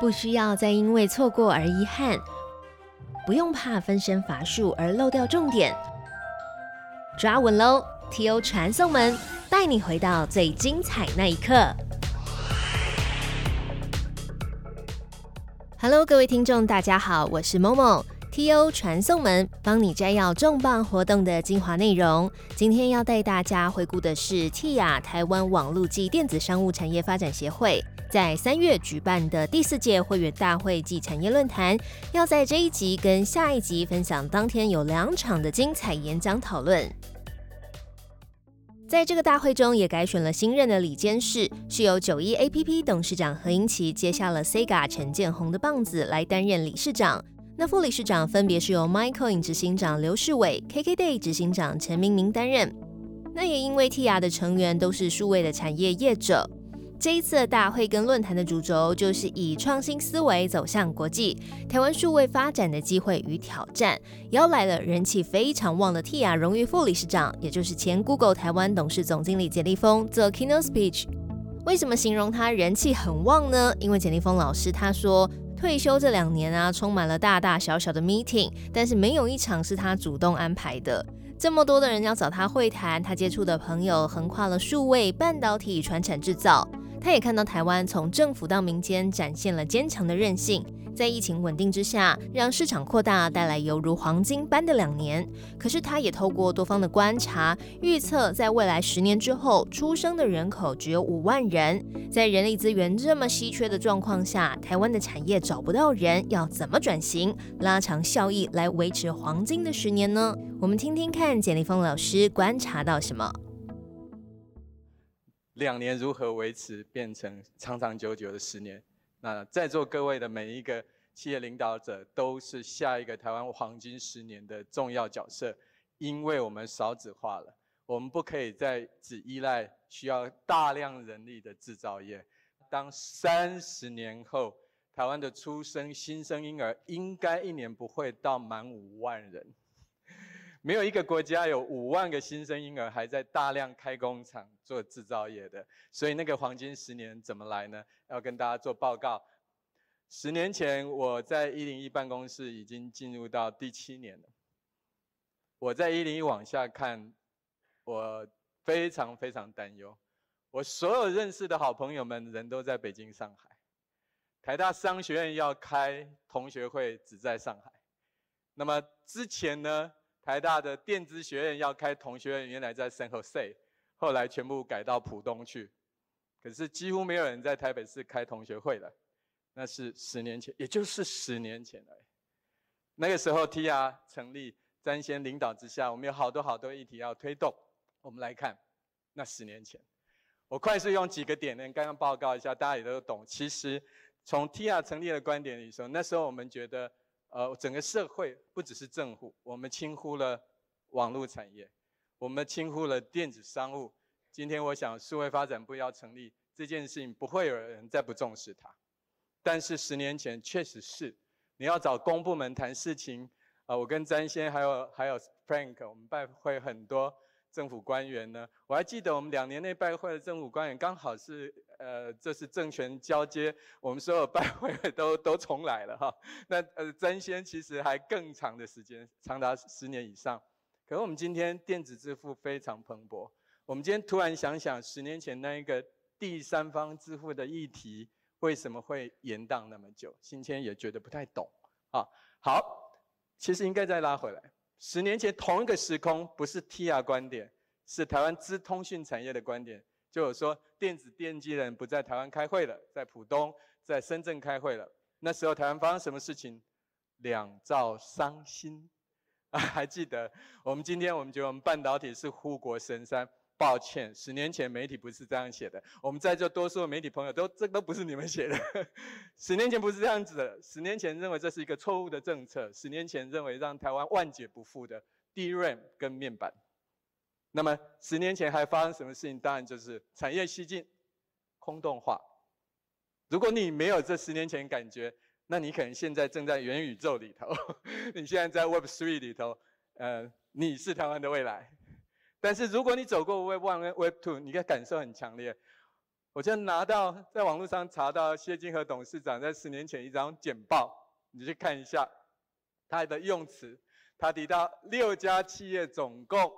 不需要再因为错过而遗憾，不用怕分身乏术而漏掉重点。抓稳喽！T.O. 传送门带你回到最精彩那一刻。Hello，各位听众，大家好，我是 Momo。T.O. 传送门帮你摘要重磅活动的精华内容。今天要带大家回顾的是 TIA 台湾网络及电子商务产业发展协会在三月举办的第四届会员大会暨产业论坛。要在这一集跟下一集分享当天有两场的精彩演讲讨论。在这个大会中，也改选了新任的理监事，是由九一 APP 董事长何英奇接下了 Sega 陈建宏的棒子来担任理事长。那副理事长分别是由 MyCoin 执行长刘世伟、KKday 执行长陈明明担任。那也因为 TIA 的成员都是数位的产业业者，这一次的大会跟论坛的主轴就是以创新思维走向国际，台湾数位发展的机会与挑战，邀来了人气非常旺的 TIA 荣誉副理事长，也就是前 Google 台湾董事总经理简立峰做 keynote speech。为什么形容他人气很旺呢？因为简立峰老师他说。退休这两年啊，充满了大大小小的 meeting，但是没有一场是他主动安排的。这么多的人要找他会谈，他接触的朋友横跨了数位、半导体、传产制造。他也看到台湾从政府到民间展现了坚强的韧性。在疫情稳定之下，让市场扩大，带来犹如黄金般的两年。可是，他也透过多方的观察，预测在未来十年之后，出生的人口只有五万人。在人力资源这么稀缺的状况下，台湾的产业找不到人，要怎么转型、拉长效益来维持黄金的十年呢？我们听听看简立峰老师观察到什么。两年如何维持变成长长久久的十年？那在座各位的每一个企业领导者，都是下一个台湾黄金十年的重要角色，因为我们少子化了，我们不可以再只依赖需要大量人力的制造业。当三十年后，台湾的出生新生婴儿应该一年不会到满五万人，没有一个国家有五万个新生婴儿还在大量开工厂做制造业的，所以那个黄金十年怎么来呢？要跟大家做报告。十年前，我在一零一办公室已经进入到第七年了。我在一零一往下看，我非常非常担忧。我所有认识的好朋友们，人都在北京、上海。台大商学院要开同学会，只在上海。那么之前呢，台大的电子学院要开同学院，原来在 San Jose，后来全部改到浦东去。可是几乎没有人在台北市开同学会了，那是十年前，也就是十年前了。那个时候 TR 成立，詹先领导之下，我们有好多好多议题要推动。我们来看，那十年前，我快速用几个点呢，刚刚报告一下，大家也都懂。其实从 TR 成立的观点里说，那时候我们觉得，呃，整个社会不只是政府，我们轻忽了网络产业，我们轻忽了电子商务。今天我想，数位发展部要成立这件事情，不会有人再不重视它。但是十年前确实是，你要找公部门谈事情，啊，我跟詹先还有还有 Frank，我们拜会很多政府官员呢。我还记得我们两年内拜会的政府官员，刚好是呃，这是政权交接，我们所有拜会都都重来了哈。那呃，詹先其实还更长的时间，长达十年以上。可是我们今天电子支付非常蓬勃。我们今天突然想想，十年前那一个第三方支付的议题，为什么会延宕那么久？新千也觉得不太懂啊。好，其实应该再拉回来。十年前同一个时空，不是 TR 观点，是台湾资通讯产业的观点，就有说电子电机人不在台湾开会了，在浦东、在深圳开会了。那时候台湾发生什么事情？两兆伤心啊！还记得？我们今天我们觉得我们半导体是护国神山。抱歉，十年前媒体不是这样写的。我们在座多数媒体朋友都，这都不是你们写的。十年前不是这样子的。十年前认为这是一个错误的政策。十年前认为让台湾万劫不复的 DRAM 跟面板。那么十年前还发生什么事情？当然就是产业西进、空洞化。如果你没有这十年前感觉，那你可能现在正在元宇宙里头，你现在在 Web Three 里头，呃，你是台湾的未来。但是如果你走过 Web One、Web Two，你的感受很强烈。我就拿到在网络上查到谢金河董事长在十年前一张简报，你去看一下他的用词，他提到六家企业总共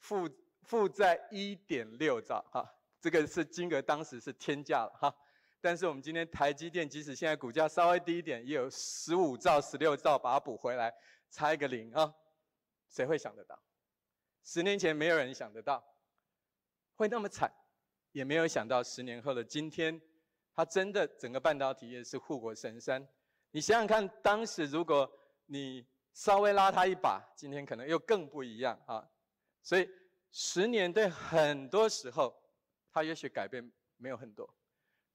负负债一点六兆，哈，这个是金额当时是天价了，哈。但是我们今天台积电，即使现在股价稍微低一点，也有十五兆、十六兆把它补回来，差一个零啊，谁会想得到？十年前没有人想得到会那么惨，也没有想到十年后的今天，它真的整个半导体业是护国神山。你想想看，当时如果你稍微拉它一把，今天可能又更不一样啊。所以十年对很多时候，它也许改变没有很多。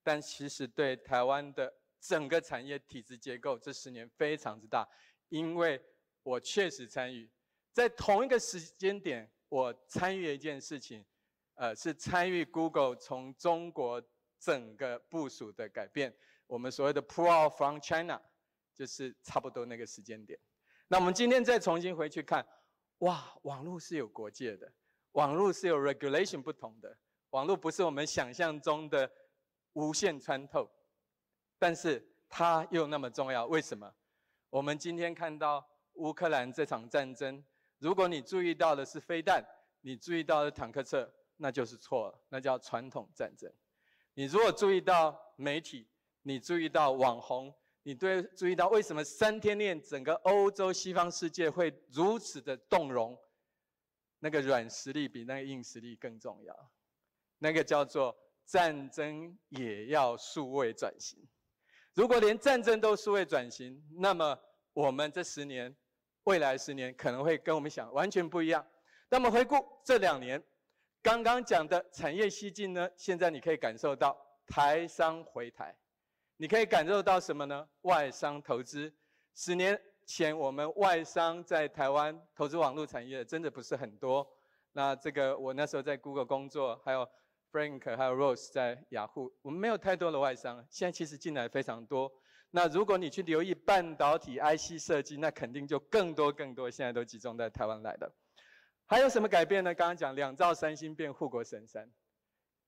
但其实对台湾的整个产业体制结构，这十年非常之大，因为我确实参与，在同一个时间点，我参与一件事情，呃，是参与 Google 从中国整个部署的改变，我们所谓的 Pull from China，就是差不多那个时间点。那我们今天再重新回去看，哇，网络是有国界的，网络是有 regulation 不同的，网络不是我们想象中的。无限穿透，但是它又那么重要，为什么？我们今天看到乌克兰这场战争，如果你注意到的是飞弹，你注意到的坦克车，那就是错了，那叫传统战争。你如果注意到媒体，你注意到网红，你对注意到为什么三天内整个欧洲西方世界会如此的动容？那个软实力比那个硬实力更重要，那个叫做。战争也要数位转型。如果连战争都数位转型，那么我们这十年、未来十年可能会跟我们想完全不一样。那么回顾这两年，刚刚讲的产业西进呢？现在你可以感受到台商回台，你可以感受到什么呢？外商投资。十年前我们外商在台湾投资网络产业真的不是很多。那这个我那时候在 Google 工作，还有。Frank 还有 Rose 在雅虎，我们没有太多的外商，现在其实进来非常多。那如果你去留意半导体 IC 设计，那肯定就更多更多，现在都集中在台湾来的。还有什么改变呢？刚刚讲两兆三星变护国神山，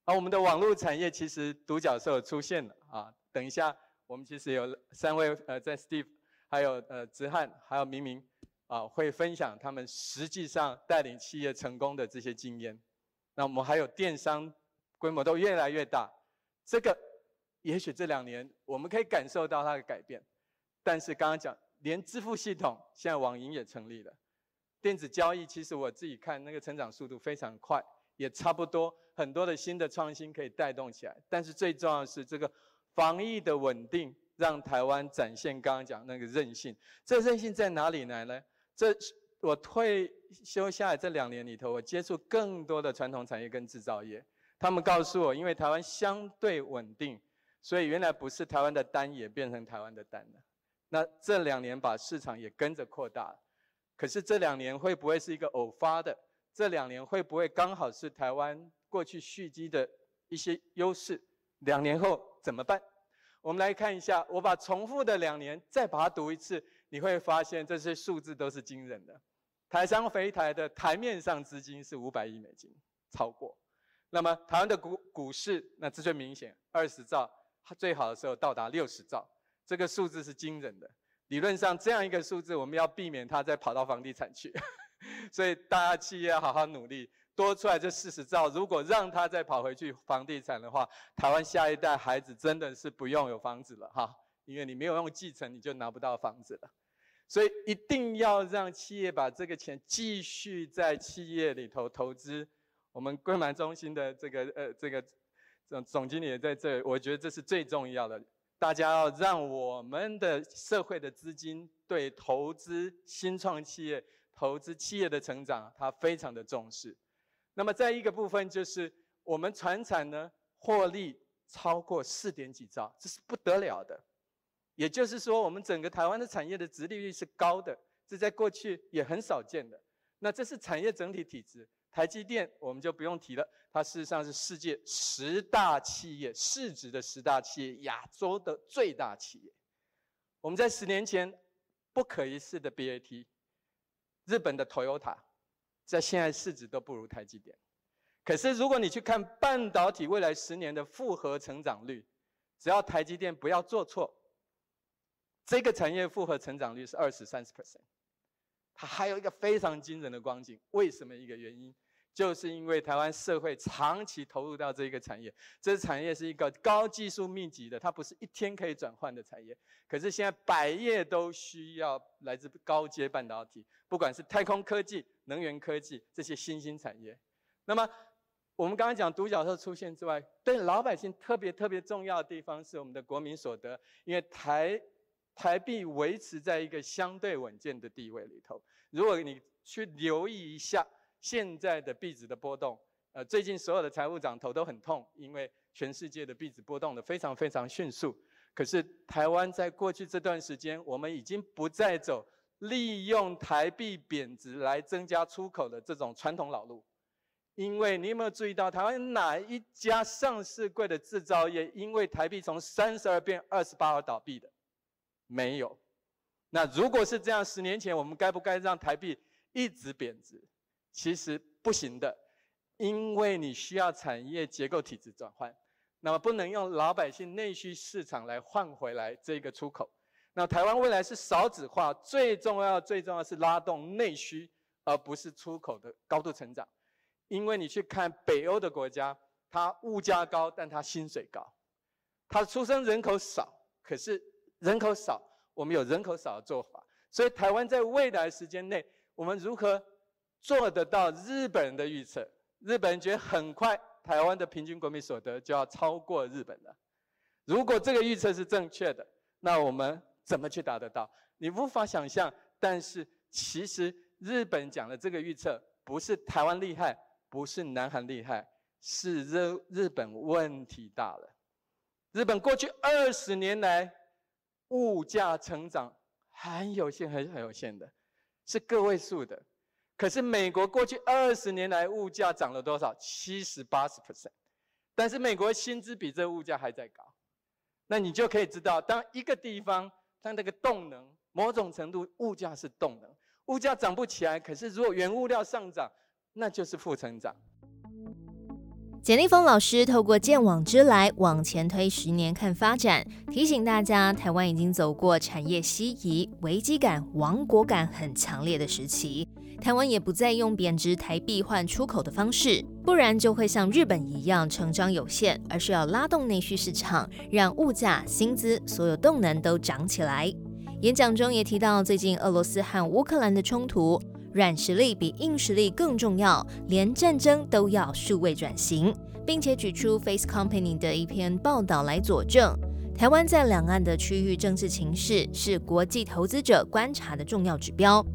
啊，我们的网络产业其实独角兽出现了啊。等一下，我们其实有三位呃，在 Steve，还有呃子翰，还有明明啊，会分享他们实际上带领企业成功的这些经验。那我们还有电商。规模都越来越大，这个也许这两年我们可以感受到它的改变，但是刚刚讲，连支付系统现在网银也成立了，电子交易其实我自己看那个成长速度非常快，也差不多很多的新的创新可以带动起来，但是最重要的是这个防疫的稳定，让台湾展现刚刚讲那个韧性，这韧性在哪里来呢？这我退休下来这两年里头，我接触更多的传统产业跟制造业。他们告诉我，因为台湾相对稳定，所以原来不是台湾的单也变成台湾的单了。那这两年把市场也跟着扩大，可是这两年会不会是一个偶发的？这两年会不会刚好是台湾过去蓄积的一些优势？两年后怎么办？我们来看一下，我把重复的两年再把它读一次，你会发现这些数字都是惊人的。台商回台的台面上资金是五百亿美金，超过。那么台湾的股股市，那这最明显，二十兆，最好的时候到达六十兆，这个数字是惊人的。理论上这样一个数字，我们要避免它再跑到房地产去，所以大家企业要好好努力，多出来这四十兆，如果让它再跑回去房地产的话，台湾下一代孩子真的是不用有房子了哈，因为你没有用继承，你就拿不到房子了。所以一定要让企业把这个钱继续在企业里头投资。我们桂满中心的这个呃这个总总经理也在这，我觉得这是最重要的。大家要让我们的社会的资金对投资新创企业、投资企业的成长，它非常的重视。那么在一个部分就是我们船产呢获利超过四点几兆，这是不得了的。也就是说，我们整个台湾的产业的殖利率是高的，这在过去也很少见的。那这是产业整体体质。台积电我们就不用提了，它事实上是世界十大企业市值的十大企业，亚洲的最大企业。我们在十年前不可一世的 BAT，日本的 Toyota，在现在市值都不如台积电。可是如果你去看半导体未来十年的复合成长率，只要台积电不要做错，这个产业复合成长率是二十三十 percent。它还有一个非常惊人的光景，为什么一个原因？就是因为台湾社会长期投入到这一个产业，这产业是一个高技术密集的，它不是一天可以转换的产业。可是现在百业都需要来自高阶半导体，不管是太空科技、能源科技这些新兴产业。那么我们刚刚讲独角兽出现之外，对老百姓特别特别重要的地方是我们的国民所得，因为台台币维持在一个相对稳健的地位里头。如果你去留意一下。现在的币值的波动，呃，最近所有的财务长头都很痛，因为全世界的币值波动的非常非常迅速。可是台湾在过去这段时间，我们已经不再走利用台币贬值来增加出口的这种传统老路。因为你有没有注意到，台湾哪一家上市柜的制造业因为台币从三十二变二十八而倒闭的？没有。那如果是这样，十年前我们该不该让台币一直贬值？其实不行的，因为你需要产业结构体制转换，那么不能用老百姓内需市场来换回来这个出口。那台湾未来是少子化，最重要最重要是拉动内需，而不是出口的高度成长。因为你去看北欧的国家，它物价高，但它薪水高，它出生人口少，可是人口少，我们有人口少的做法。所以台湾在未来时间内，我们如何？做得到日本人的预测，日本人觉得很快台湾的平均国民所得就要超过日本了。如果这个预测是正确的，那我们怎么去达得到？你无法想象。但是其实日本讲的这个预测，不是台湾厉害，不是南韩厉害，是日日本问题大了。日本过去二十年来物价成长很有限，很很有限的，是个位数的。可是美国过去二十年来物价涨了多少？七十八十 percent，但是美国薪资比这物价还在高，那你就可以知道，当一个地方它那个动能某种程度物价是动能，物价涨不起来，可是如果原物料上涨，那就是负成长。简立峰老师透过见往之来往前推十年看发展，提醒大家，台湾已经走过产业西移、危机感、亡国感很强烈的时期。台湾也不再用贬值台币换出口的方式，不然就会像日本一样成长有限，而是要拉动内需市场，让物价、薪资所有动能都涨起来。演讲中也提到，最近俄罗斯和乌克兰的冲突，软实力比硬实力更重要，连战争都要数位转型，并且举出 Face Company 的一篇报道来佐证，台湾在两岸的区域政治情势是国际投资者观察的重要指标。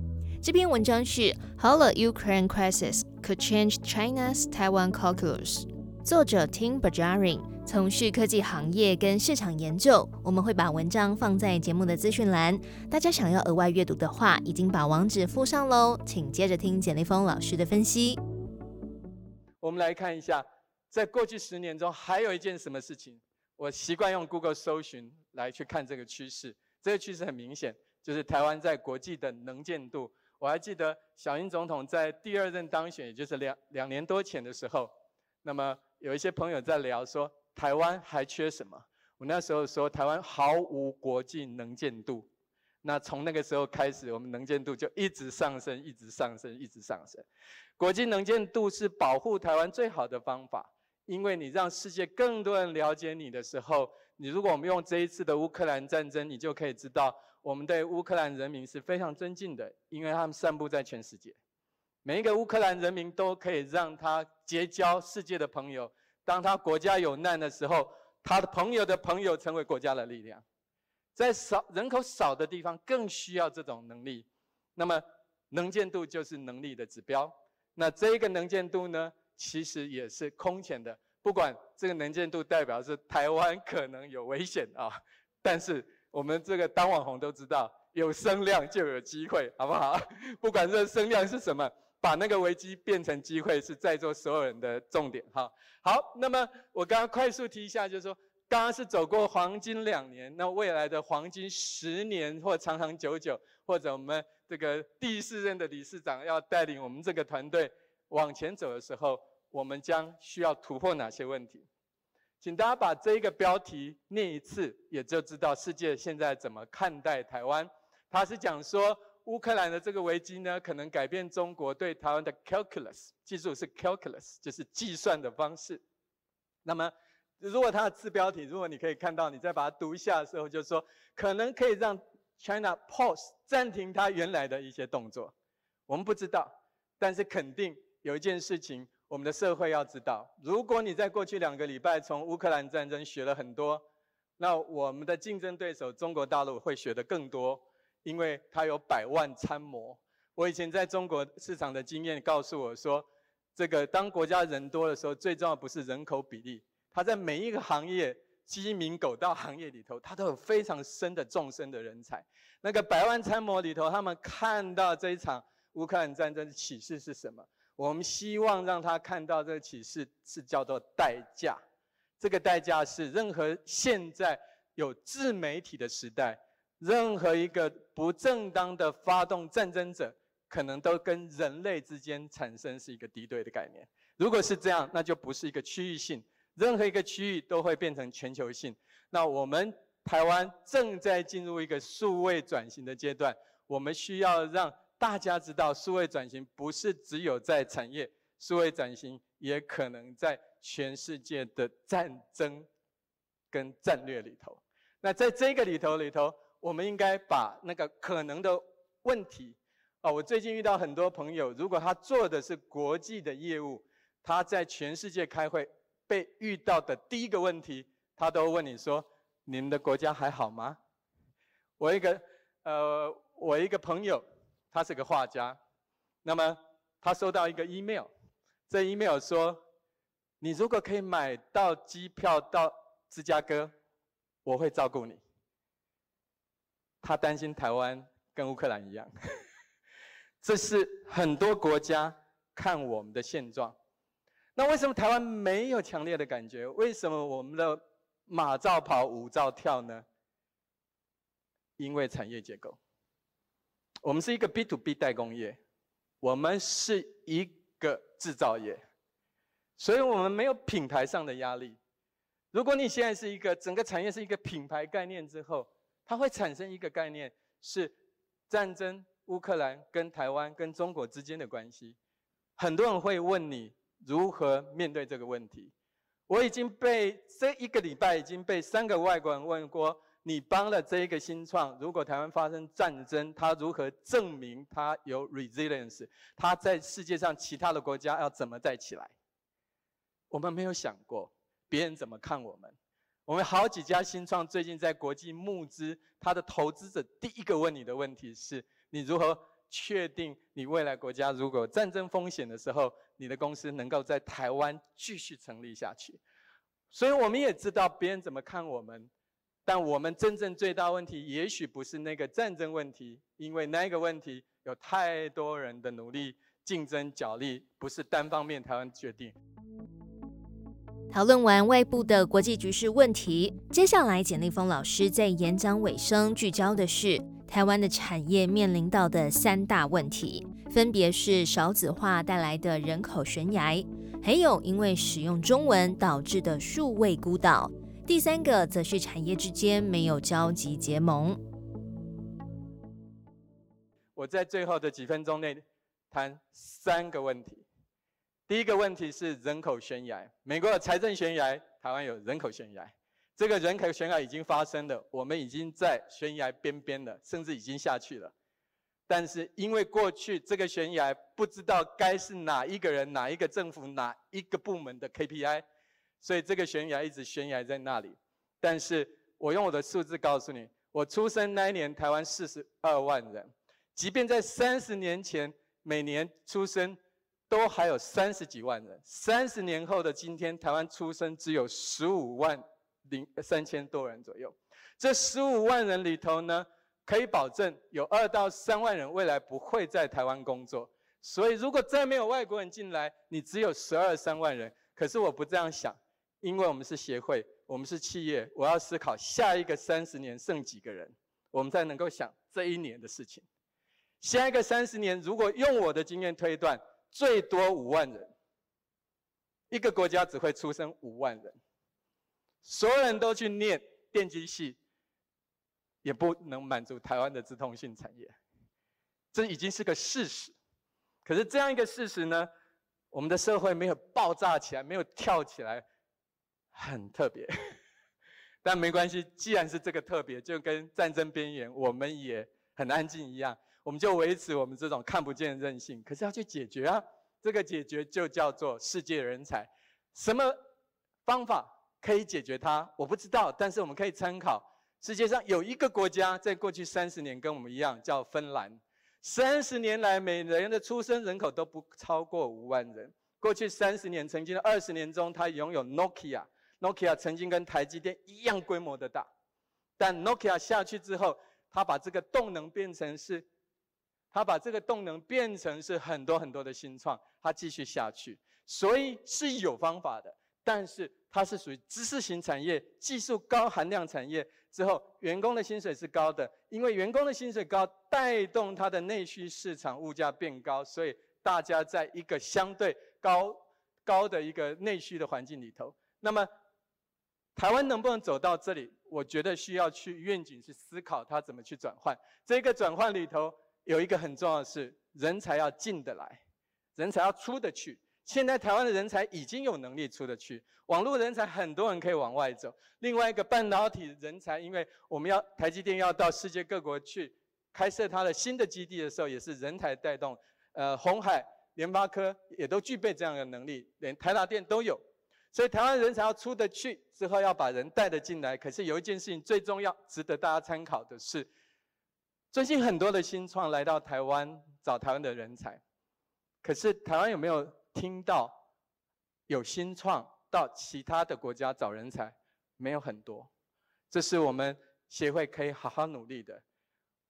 这篇文章是《How the Ukraine Crisis Could Change China's Taiwan Calculus》，作者 Tim Bajarin，从事科技行业跟市场研究。我们会把文章放在节目的资讯栏，大家想要额外阅读的话，已经把网址附上喽，请接着听简立峰老师的分析。我们来看一下，在过去十年中，还有一件什么事情？我习惯用 Google 搜寻来去看这个趋势。这个趋势很明显，就是台湾在国际的能见度。我还记得小英总统在第二任当选，也就是两两年多前的时候，那么有一些朋友在聊说台湾还缺什么？我那时候说台湾毫无国际能见度。那从那个时候开始，我们能见度就一直上升，一直上升，一直上升。国际能见度是保护台湾最好的方法，因为你让世界更多人了解你的时候，你如果我们用这一次的乌克兰战争，你就可以知道。我们对乌克兰人民是非常尊敬的，因为他们散布在全世界，每一个乌克兰人民都可以让他结交世界的朋友。当他国家有难的时候，他的朋友的朋友成为国家的力量。在少人口少的地方，更需要这种能力。那么，能见度就是能力的指标。那这一个能见度呢，其实也是空前的。不管这个能见度代表是台湾可能有危险啊，但是。我们这个当网红都知道，有声量就有机会，好不好？不管这声量是什么，把那个危机变成机会，是在座所有人的重点。哈，好，那么我刚刚快速提一下，就是说，刚刚是走过黄金两年，那未来的黄金十年或长长久久，或者我们这个第四任的理事长要带领我们这个团队往前走的时候，我们将需要突破哪些问题？请大家把这一个标题念一次，也就知道世界现在怎么看待台湾。他是讲说，乌克兰的这个危机呢，可能改变中国对台湾的 calculus，记住是 calculus，就是计算的方式。那么，如果它的次标题，如果你可以看到，你再把它读一下的时候，就说可能可以让 China pause 暂停它原来的一些动作。我们不知道，但是肯定有一件事情。我们的社会要知道，如果你在过去两个礼拜从乌克兰战争学了很多，那我们的竞争对手中国大陆会学的更多，因为它有百万参谋。我以前在中国市场的经验告诉我说，这个当国家人多的时候，最重要不是人口比例，它在每一个行业鸡鸣狗盗行业里头，它都有非常深的纵深的人才。那个百万参谋里头，他们看到这一场乌克兰战争的启示是什么？我们希望让他看到这个启示是叫做代价，这个代价是任何现在有自媒体的时代，任何一个不正当的发动战争者，可能都跟人类之间产生是一个敌对的概念。如果是这样，那就不是一个区域性，任何一个区域都会变成全球性。那我们台湾正在进入一个数位转型的阶段，我们需要让。大家知道，数位转型不是只有在产业，数位转型也可能在全世界的战争跟战略里头。那在这个里头里头，我们应该把那个可能的问题，啊，我最近遇到很多朋友，如果他做的是国际的业务，他在全世界开会被遇到的第一个问题，他都问你说：“你们的国家还好吗？”我一个呃，我一个朋友。他是个画家，那么他收到一个 email，这 email 说：“你如果可以买到机票到芝加哥，我会照顾你。”他担心台湾跟乌克兰一样，这是很多国家看我们的现状。那为什么台湾没有强烈的感觉？为什么我们的马照跑，舞照跳呢？因为产业结构。我们是一个 B to B 代工业，我们是一个制造业，所以我们没有品牌上的压力。如果你现在是一个整个产业是一个品牌概念之后，它会产生一个概念是战争，乌克兰跟台湾跟中国之间的关系。很多人会问你如何面对这个问题。我已经被这一个礼拜已经被三个外国人问过。你帮了这一个新创，如果台湾发生战争，他如何证明他有 resilience？他在世界上其他的国家要怎么再起来？我们没有想过别人怎么看我们。我们好几家新创最近在国际募资，他的投资者第一个问你的问题是：你如何确定你未来国家如果战争风险的时候，你的公司能够在台湾继续成立下去？所以我们也知道别人怎么看我们。但我们真正最大问题，也许不是那个战争问题，因为那个问题有太多人的努力、竞争角力，不是单方面台湾决定。讨论完外部的国际局势问题，接下来简立峰老师在演讲尾声聚焦的是台湾的产业面临到的三大问题，分别是少子化带来的人口悬崖，还有因为使用中文导致的数位孤岛。第三个则是产业之间没有交集结盟。我在最后的几分钟内谈三个问题。第一个问题是人口悬崖，美国有财政悬崖，台湾有人口悬崖。这个人口悬崖已经发生了，我们已经在悬崖边边了，甚至已经下去了。但是因为过去这个悬崖不知道该是哪一个人、哪一个政府、哪一个部门的 KPI。所以这个悬崖一直悬崖在那里，但是我用我的数字告诉你，我出生那一年台湾四十二万人，即便在三十年前每年出生都还有三十几万人，三十年后的今天台湾出生只有十五万零三千多人左右，这十五万人里头呢，可以保证有二到三万人未来不会在台湾工作，所以如果再没有外国人进来，你只有十二三万人，可是我不这样想。因为我们是协会，我们是企业，我要思考下一个三十年剩几个人，我们才能够想这一年的事情。下一个三十年，如果用我的经验推断，最多五万人。一个国家只会出生五万人，所有人都去念电机系，也不能满足台湾的自通信产业，这已经是个事实。可是这样一个事实呢，我们的社会没有爆炸起来，没有跳起来，很特别。但没关系，既然是这个特别，就跟战争边缘我们也很安静一样，我们就维持我们这种看不见的韧性。可是要去解决啊，这个解决就叫做世界人才。什么方法可以解决它？我不知道，但是我们可以参考。世界上有一个国家，在过去三十年跟我们一样，叫芬兰。三十年来，每人的出生人口都不超过五万人。过去三十年，曾经的二十年中，它拥有 Nokia。Nokia 曾经跟台积电一样规模的大，但 Nokia 下去之后，它把这个动能变成是，它把这个动能变成是很多很多的新创，它继续下去，所以是有方法的，但是它是属于知识型产业、技术高含量产业。之后，员工的薪水是高的，因为员工的薪水高，带动它的内需市场物价变高，所以大家在一个相对高高的一个内需的环境里头，那么。台湾能不能走到这里？我觉得需要去愿景去思考它怎么去转换。这个转换里头有一个很重要的是，人才要进得来，人才要出得去。现在台湾的人才已经有能力出得去，网络人才很多人可以往外走。另外一个半导体人才，因为我们要台积电要到世界各国去开设它的新的基地的时候，也是人才带动。呃，红海、联发科也都具备这样的能力，连台达电都有。所以台湾人才要出得去，之后要把人带得进来。可是有一件事情最重要，值得大家参考的是，最近很多的新创来到台湾找台湾的人才，可是台湾有没有听到有新创到其他的国家找人才？没有很多，这是我们协会可以好好努力的。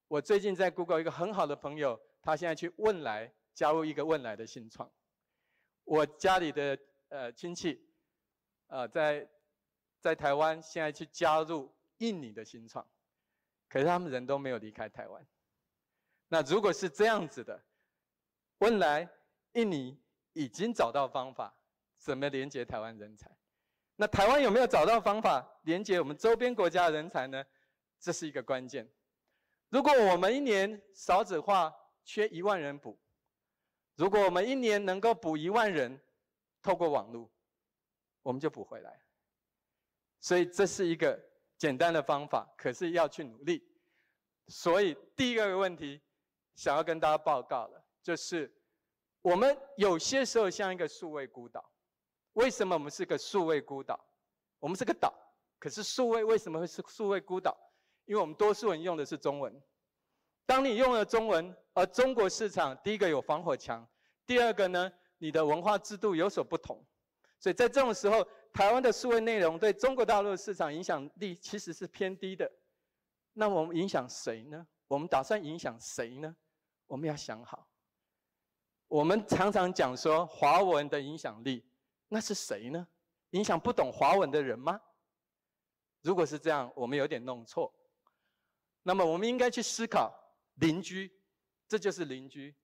我最近在 Google 一个很好的朋友，他现在去问来加入一个问来的新创。我家里的呃亲戚。呃，在在台湾现在去加入印尼的新创，可是他们人都没有离开台湾。那如果是这样子的，问来印尼已经找到方法怎么连接台湾人才，那台湾有没有找到方法连接我们周边国家的人才呢？这是一个关键。如果我们一年少子化缺一万人补，如果我们一年能够补一万人，透过网络。我们就补回来，所以这是一个简单的方法，可是要去努力。所以第一个问题，想要跟大家报告的，就是我们有些时候像一个数位孤岛。为什么我们是个数位孤岛？我们是个岛，可是数位为什么会是数位孤岛？因为我们多数人用的是中文。当你用了中文，而中国市场第一个有防火墙，第二个呢，你的文化制度有所不同。所以在这种时候，台湾的数位内容对中国大陆市场影响力其实是偏低的。那我们影响谁呢？我们打算影响谁呢？我们要想好。我们常常讲说华文的影响力，那是谁呢？影响不懂华文的人吗？如果是这样，我们有点弄错。那么我们应该去思考邻居，这就是邻居。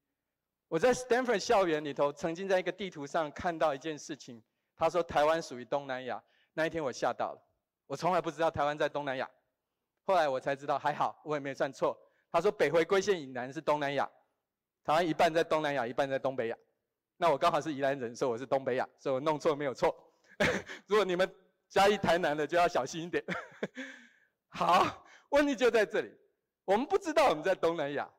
我在 Stanford 校园里头，曾经在一个地图上看到一件事情。他说台湾属于东南亚，那一天我吓到了，我从来不知道台湾在东南亚，后来我才知道还好我也没算错。他说北回归线以南是东南亚，台湾一半在东南亚，一半在东北亚，那我刚好是宜兰人，所以我是东北亚，所以我弄错没有错。如果你们加一台南的就要小心一点。好，问题就在这里，我们不知道我们在东南亚。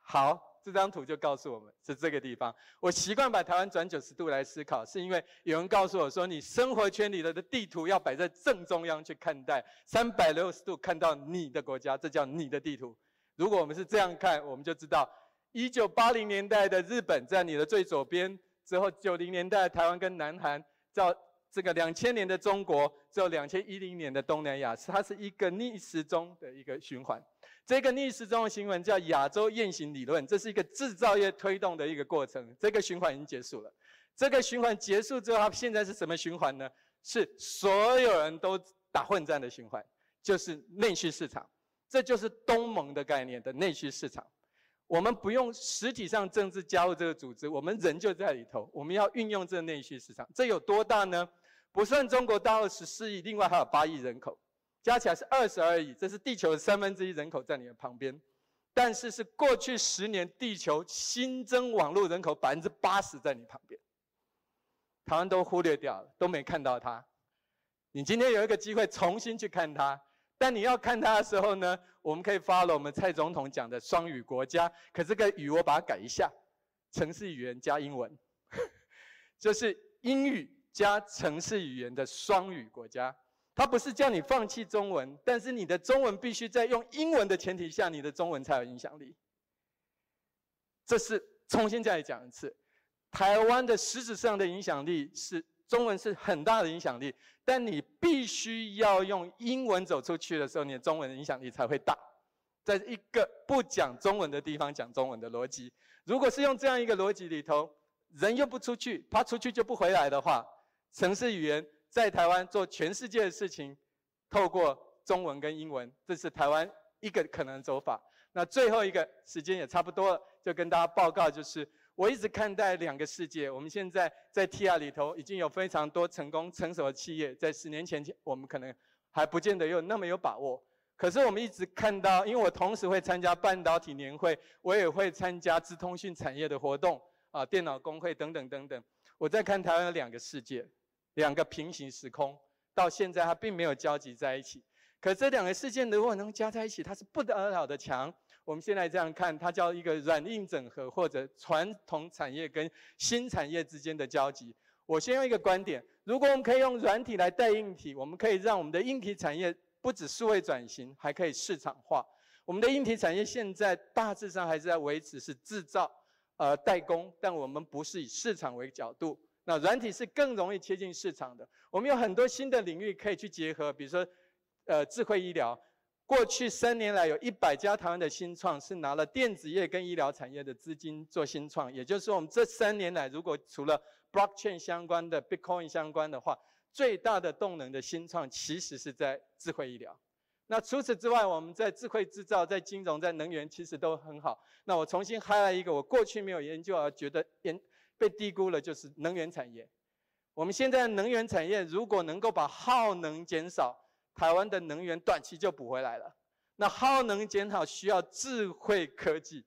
好。这张图就告诉我们是这个地方。我习惯把台湾转九十度来思考，是因为有人告诉我说，你生活圈里的地图要摆在正中央去看待，三百六十度看到你的国家，这叫你的地图。如果我们是这样看，我们就知道，一九八零年代的日本在你的最左边，之后九零年代台湾跟南韩，到这个两千年的中国，之后两千一零年的东南亚，它是一个逆时钟的一个循环。这个逆时钟的新闻叫亚洲雁行理论，这是一个制造业推动的一个过程。这个循环已经结束了。这个循环结束之后，它现在是什么循环呢？是所有人都打混战的循环，就是内需市场。这就是东盟的概念的内需市场。我们不用实体上政治加入这个组织，我们人就在里头。我们要运用这内需市场，这有多大呢？不算中国大陆十四亿，另外还有八亿人口，加起来是二十而已，这是地球的三分之一人口在你的旁边。但是是过去十年地球新增网络人口百分之八十在你旁边，台湾都忽略掉了，都没看到它。你今天有一个机会重新去看它。但你要看它的时候呢，我们可以发了我们蔡总统讲的双语国家。可这个语我把它改一下，城市语言加英文，就是英语加城市语言的双语国家。他不是叫你放弃中文，但是你的中文必须在用英文的前提下，你的中文才有影响力。这是重新再讲一次，台湾的实质上的影响力是中文是很大的影响力。但你必须要用英文走出去的时候，你的中文的影响力才会大。在一个不讲中文的地方讲中文的逻辑，如果是用这样一个逻辑里头，人又不出去，他出去就不回来的话，城市语言在台湾做全世界的事情，透过中文跟英文，这是台湾一个可能走法。那最后一个时间也差不多了，就跟大家报告就是。我一直看待两个世界。我们现在在 TR 里头已经有非常多成功成熟的企业，在十年前，我们可能还不见得有那么有把握。可是我们一直看到，因为我同时会参加半导体年会，我也会参加资通讯产业的活动啊，电脑工会等等等等。我在看台湾有两个世界，两个平行时空，到现在它并没有交集在一起。可这两个事件如果能加在一起，它是不得了的强。我们现在这样看，它叫一个软硬整合，或者传统产业跟新产业之间的交集。我先用一个观点：如果我们可以用软体来带硬体，我们可以让我们的硬体产业不止数位转型，还可以市场化。我们的硬体产业现在大致上还是在维持是制造、呃代工，但我们不是以市场为角度。那软体是更容易贴近市场的。我们有很多新的领域可以去结合，比如说，呃，智慧医疗。过去三年来，有一百家台湾的新创是拿了电子业跟医疗产业的资金做新创，也就是说，我们这三年来，如果除了 blockchain 相关的、Bitcoin 相关的话，最大的动能的新创其实是在智慧医疗。那除此之外，我们在智慧制造、在金融、在能源，其实都很好。那我重新开了一个我过去没有研究而觉得研被低估了，就是能源产业。我们现在能源产业如果能够把耗能减少。台湾的能源短期就补回来了，那耗能减少需要智慧科技，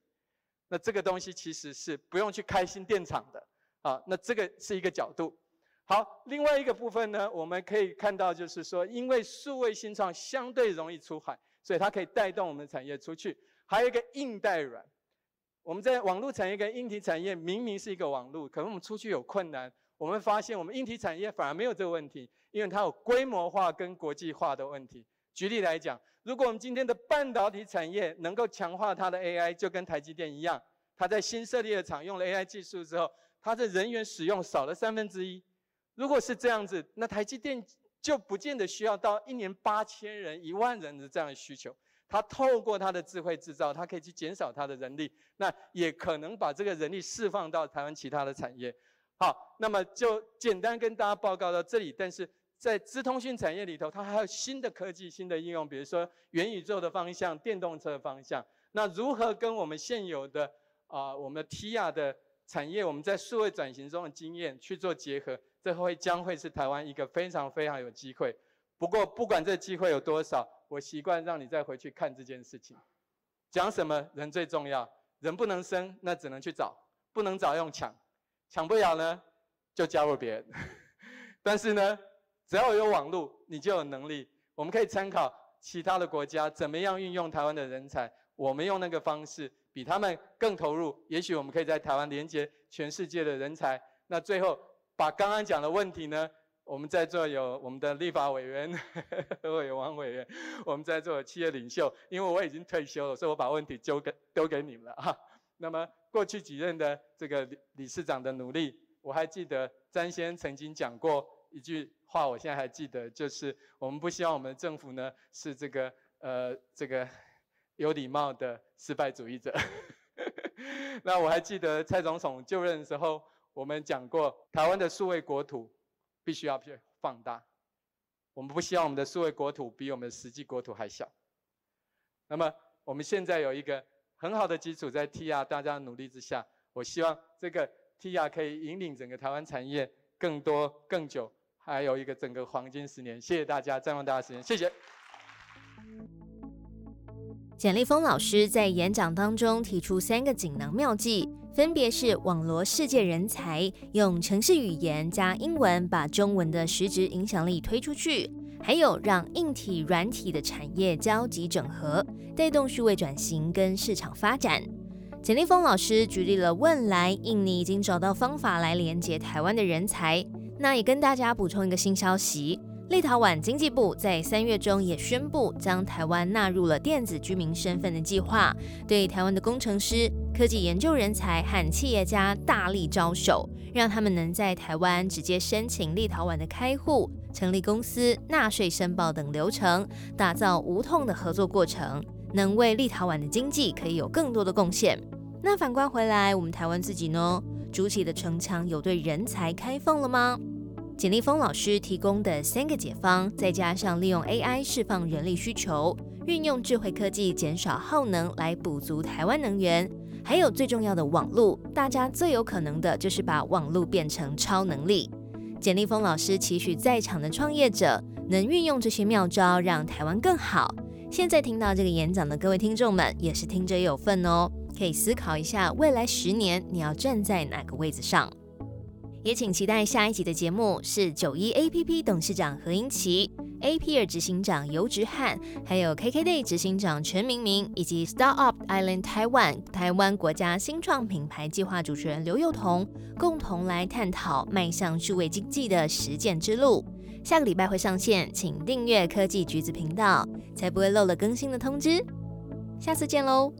那这个东西其实是不用去开新电厂的啊。那这个是一个角度。好，另外一个部分呢，我们可以看到就是说，因为数位新创相对容易出海，所以它可以带动我们的产业出去。还有一个硬带软，我们在网络产业跟硬体产业明明是一个网络，可能我们出去有困难。我们发现，我们硬体产业反而没有这个问题，因为它有规模化跟国际化的问题。举例来讲，如果我们今天的半导体产业能够强化它的 AI，就跟台积电一样，它在新设立的厂用了 AI 技术之后，它的人员使用少了三分之一。如果是这样子，那台积电就不见得需要到一年八千人、一万人的这样的需求。它透过它的智慧制造，它可以去减少它的人力，那也可能把这个人力释放到台湾其他的产业。好，那么就简单跟大家报告到这里。但是在资通讯产业里头，它还有新的科技、新的应用，比如说元宇宙的方向、电动车的方向。那如何跟我们现有的啊，我们的 TIA 的产业，我们在数位转型中的经验去做结合，这会将会是台湾一个非常非常有机会。不过不管这机会有多少，我习惯让你再回去看这件事情。讲什么人最重要？人不能生，那只能去找，不能找用抢。抢不了呢，就加入别人。但是呢，只要有网络，你就有能力。我们可以参考其他的国家怎么样运用台湾的人才，我们用那个方式比他们更投入。也许我们可以在台湾连接全世界的人才。那最后把刚刚讲的问题呢，我们在座有我们的立法委员，委员王委员，我们在座有企业领袖。因为我已经退休了，所以我把问题丢给丢给你们了哈。那么过去几任的这个理理事长的努力，我还记得詹先曾经讲过一句话，我现在还记得，就是我们不希望我们政府呢是这个呃这个有礼貌的失败主义者。那我还记得蔡总统就任的时候，我们讲过台湾的数位国土必须要去放大，我们不希望我们的数位国土比我们的实际国土还小。那么我们现在有一个。很好的基础，在 TR 大家努力之下，我希望这个 TR 可以引领整个台湾产业更多更久，还有一个整个黄金十年。谢谢大家，占用大家时间，谢谢。简立峰老师在演讲当中提出三个锦囊妙计，分别是网罗世界人才，用城市语言加英文把中文的实质影响力推出去，还有让硬体、软体的产业交集整合，带动数位转型跟市场发展。简立峰老师举例了汶莱、印尼已经找到方法来连接台湾的人才，那也跟大家补充一个新消息。立陶宛经济部在三月中也宣布，将台湾纳入了电子居民身份的计划，对台湾的工程师、科技研究人才和企业家大力招手，让他们能在台湾直接申请立陶宛的开户、成立公司、纳税申报等流程，打造无痛的合作过程，能为立陶宛的经济可以有更多的贡献。那反观回来，我们台湾自己呢，筑起的城墙有对人才开放了吗？简立峰老师提供的三个解方，再加上利用 AI 释放人力需求，运用智慧科技减少耗能来补足台湾能源，还有最重要的网络，大家最有可能的就是把网络变成超能力。简立峰老师期许在场的创业者能运用这些妙招，让台湾更好。现在听到这个演讲的各位听众们，也是听者有份哦，可以思考一下未来十年你要站在哪个位置上。也请期待下一集的节目，是九一 A P P 董事长何英奇、A P R 执行长游直汉，还有 K K Day 执行长陈明明，以及 Startup Island Taiwan 台湾国家新创品牌计划主持人刘幼彤，共同来探讨迈向数位经济的实践之路。下个礼拜会上线，请订阅科技橘子频道，才不会漏了更新的通知。下次见喽！